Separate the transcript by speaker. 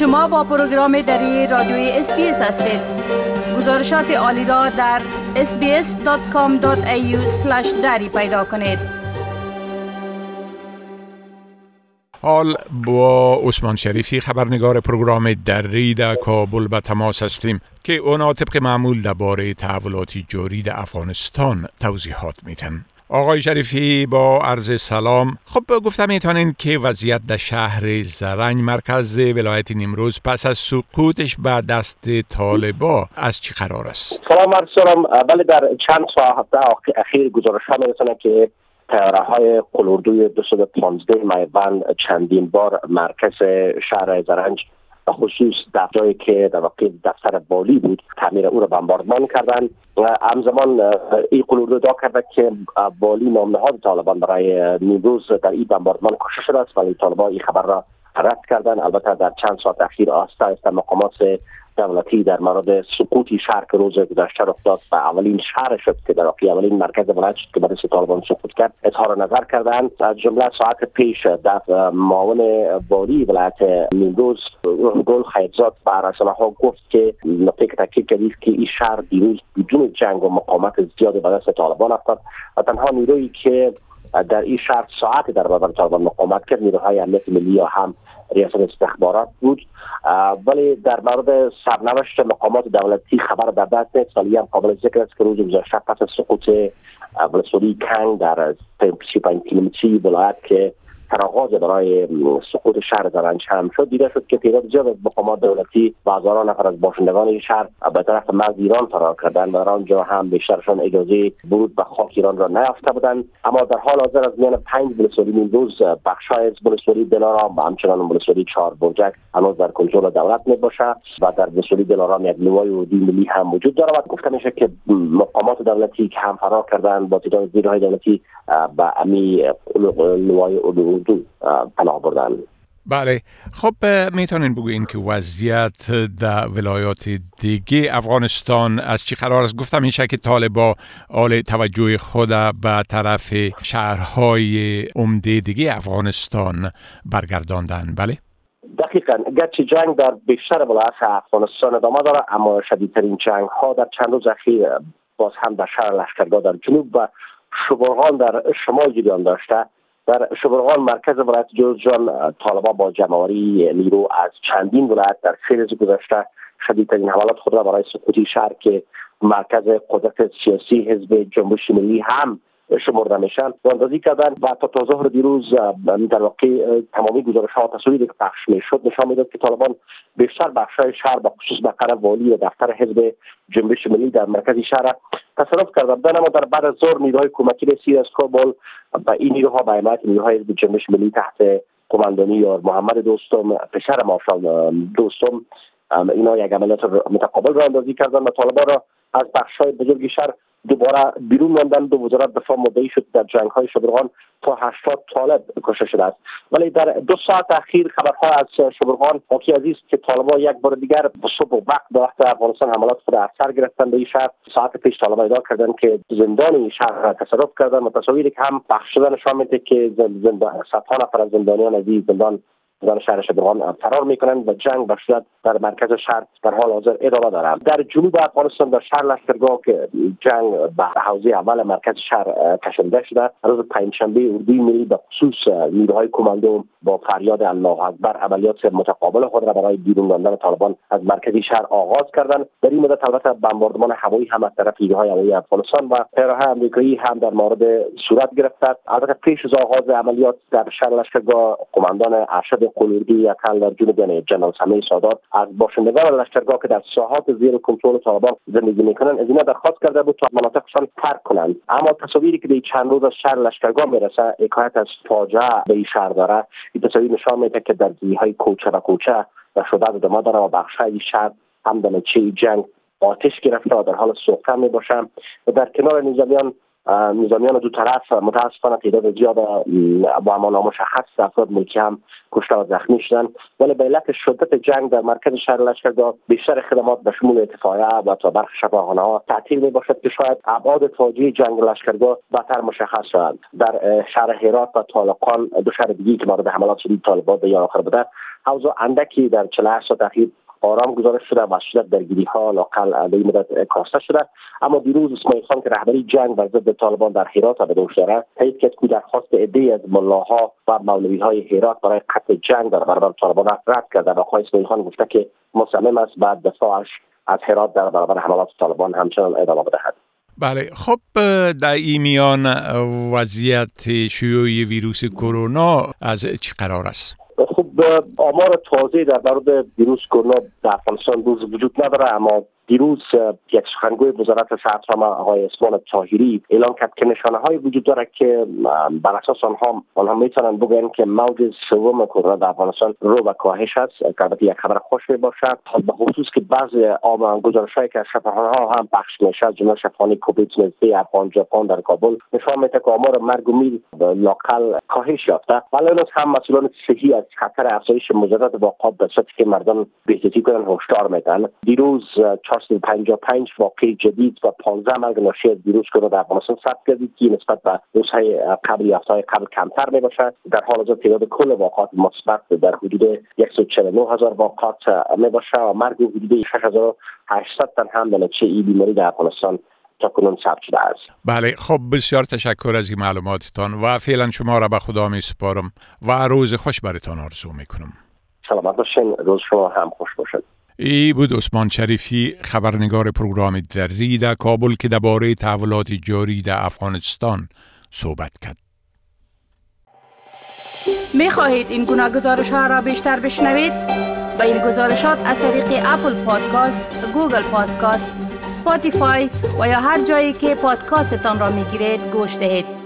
Speaker 1: شما با پروگرام دری رادیوی SBS هستید. گزارشات عالی را در sbs.com.au دری پیدا کنید.
Speaker 2: حال با عثمان شریفی خبرنگار پروگرام دری در کابل به تماس هستیم که اونا طبق معمول درباره تحولاتی جاری در افغانستان توضیحات میتن آقای شریفی با عرض سلام. خب گفتم می‌تونین که وضعیت در شهر زرنج مرکز ولایت نیمروز پس از سقوطش به دست طالبا از چی قرار است؟
Speaker 3: سلام عرض سلام. بله در چند ساعت اخیر گزارش ها میرسونه که تیاره های قلوردوی 215 میبند چندین بار مرکز شهر زرنج خصوص در جایی که در واقع دفتر بالی بود تعمیر او را کردن و همزمان این قلور دا کرده که بالی نامنهاد طالبان برای نیمروز در این بمباردمان کشته شده است ولی طالبان این خبر را رد کردن. البته در چند ساعت اخیر آسته است مقامات دولتی در مورد سقوطی شهر که روز گذشته رخ داد و اولین شهر شد که در اولین مرکز ولایت شد که برای طالبان سقوط کرد. اظهار نظر کردند. از جمله ساعت پیش در معاون والی ولایت نیمروز گل خیرزاد به رسانه ها گفت که نقطه که تاکید کردید که این شهر دیروز بدون جنگ و مقاومت زیاد به دست طالبان افتاد و تنها نیرویی که در این شهر ساعت در برابر طالبان مقاومت کرد. نیروهای امنیت ملی یا هم ریاست استخبارات بود. ولی در مورد سرنوشت مقامات دولتی خبر در دست نیست ولی هم قابل ذکر است که روز گذشته پس از سقوط ولسوالی کنگ در 35 کیلومتری ولایت که تراغاز برای سقوط شهر زرنج هم شد. دیده شد که تعداد زیاد از مقامات دولتی و هزاران نفر از باشندگان شهر به طرف مرز ایران فرار کردند و در آنجا هم بیشترشان اجازه ورود به خاک ایران را نیافته بودند. اما در حال حاضر از میان پنج ولسوالی نیمروز بخشای از ولسوالی دلارام و همچنان ولسوالی چهار برجک هنوز در کنترل دولت می باشه و در ولسوالی دلارام یک لوای ورودی ملی هم وجود دارد. گفته میشه که مقامات دولتی که هم فرار کردند با تعداد زیرهای دولتی به امی لوای اردو پناه بردن.
Speaker 2: بله. خب می‌تونین بگوین که وضعیت در ولایات دیگه افغانستان از چی قرار است؟ گفتم این که طالبا آل توجه خود به طرف شهرهای عمده دیگه افغانستان برگرداندن. بله.
Speaker 3: دقیقا. گرچه جنگ در بیشتر ولایات افغانستان ادامه داره اما شدیدترین جنگ ها در چند روز اخیر باز هم در شهر لشکرگاه در جنوب و شبرغان در شمال جریان داشته. در شبرغان مرکز ولایت جوزجان طالبان با جمعوری نیرو از چندین ولایت در سه روز گذشته شدیدترین حملات خود را برای سقوطی شهر که مرکز قدرت سیاسی حزب جنبش ملی هم شمرده میشن و اندازی کردن و تا ظهر دیروز در واقع تمامی گزارش ها تصویری که پخش می‌شد نشان می‌داد که طالبان بیشتر بخشای شهر به خصوص مقر والی و دفتر حزب جنبش ملی در مرکز شهر تصرف کردن اما در بعد از ظهر نیروهای کمکی رسید از کابل و این نیروها به حمایت نیروهای حزب جنبش ملی تحت قماندانی یا محمد دوستم پسر مارشال دوستم اینا یک عملیات متقابل را اندازی کردن و طالبان را از بخشای بزرگی شهر دوباره بیرون ماندن. دو وزارت دفاع مدعی شد در جنگ های شبرغان تا 80 طالب کشته شده است. ولی در دو ساعت اخیر خبرها از شبرغان حاکی است که طالبا یک بار دیگر به صبح و وقت به افغانستان حملات خود از سر گرفتن به این شهر ساعت پیش طالبا ادعا کردن که زندان این شهر را تصرف کردن و تصاویری که هم پخش شده نشان که زندان صدها نفر از زندانیان از زندان در شهر شبرغان فرار می‌کنند و جنگ به شدت در مرکز شهر در حال حاضر ادامه دارند در جنوب افغانستان در شهر لشکرگاه که جنگ به حوزه اول مرکز شهر کشنده شده روز پنجشنبه اردوی ملی به خصوص نیروهای کماندو با فریاد الله اکبر عملیات متقابل خود را برای بیرون راندن طالبان از مرکزی شهر آغاز کردند. در این مدت البته بمباردمان هوایی هم از طرف نیروهای هوایی افغانستان و پیروهای امریکایی هم در مورد صورت گرفته البته پیش از آغاز عملیات در شهر لشکرگاه قماندان ارشد قلوردی یکن در جنوب یعنی جنرال سمی سادات از باشندگان لشکرگاه که در ساحات زیر کنترل طالبان زندگی می‌کنند از اینا درخواست کرده بود تا مناطقشان ترک کنند. اما تصاویری که در چند روز از شهر لشکرگاه می‌رسه حکایت از فاجعه به این شهر داره. این تصاویر نشان میده که در های کوچه و کوچه و شده ادامه داره و بخشهای شهر هم در جنگ آتش گرفته و در حال سوختن می باشم و در کنار نظامیان نظامیان دو طرف متاسفانه تعداد زیاد با امان نامشخص افراد ملکی هم کشته و زخمی شدن. ولی به علت شدت جنگ در مرکز شهر لشکرگاه بیشتر خدمات به شمول اتفاقیه و تا برخی شفاخانه ها تعطیل می باشد که شاید ابعاد فاجعه جنگ لشکرگاه بهتر مشخص شود در شهر هرات و طالقان دو شهر دیگه که مورد حملات شدید طالبان به آخر بوده اوضاع اندکی در 48 ساعت اخیر آرام گزارش شده و شدت درگیری ها لاقل به این مدت کاسته شده. اما دیروز اسماعیل خان که رهبری جنگ بر ضد طالبان در هرات به دوش دارد تایید کرد که درخواست عده از ملاها و مولوی های هرات برای قطع جنگ در برابر طالبان رد کرده و آقای اسماعیل خان گفته که مصمم است بعد دفاعش از هرات در برابر حملات طالبان همچنان ادامه بدهد.
Speaker 2: بله خب در این میان وضعیت شیوع ویروس کرونا از چه قرار است؟
Speaker 3: آمار تازه در مورد ویروس کرونا در افغانستان وجود نداره اما دیروز یک سخنگوی وزارت صحت آقای اسمان تاهیری اعلام کرد که نشانه های وجود داره که بر اساس آنها آنها می‌تونن بگن که موج سوم کرونا در افغانستان رو و کاهش است. که البته یک خبر خوش می باشد به خصوص که بعضی آم گزارش هایی که از ها هم پخش میشه از جمله شفاخانه کووید 19 افغان ژاپن در کابل نشان میده که آمار مرگ و میر لاقل کاهش یافته. ولی هم مسئولان صحی از خطر افزایش مجدد واقعات به که مردم بهداشتی کنن هشدار میدن دیروز 455 واقع جدید و 15 مرگ ناشی از ویروس کرونا در افغانستان ثبت گردید که نسبت به روزهای قبل یا قبل کمتر می باشد در حال حاضر تعداد کل واقعات مثبت در حدود 149 هزار واقعات می باشد و مرگ حدود 6800 تن هم در این بیماری در افغانستان تا کنون ثبت شده است.
Speaker 2: بله خب بسیار تشکر از این معلوماتتان و فعلا شما را به خدا می سپارم و روز خوش برتان آرزو می کنم
Speaker 3: سلامت باشین روز شما هم خوش باشد.
Speaker 2: ای بود عثمان شریفی خبرنگار پروگرام دری در کابل که درباره تحولات جاری در افغانستان صحبت کرد.
Speaker 1: می خواهید این گونه گزارش ها را بیشتر بشنوید؟ با این گزارشات از طریق Apple Podcasts، Google Podcasts، Spotify و یا هر جایی که پادکاستتان را می گیرید گوش دهید.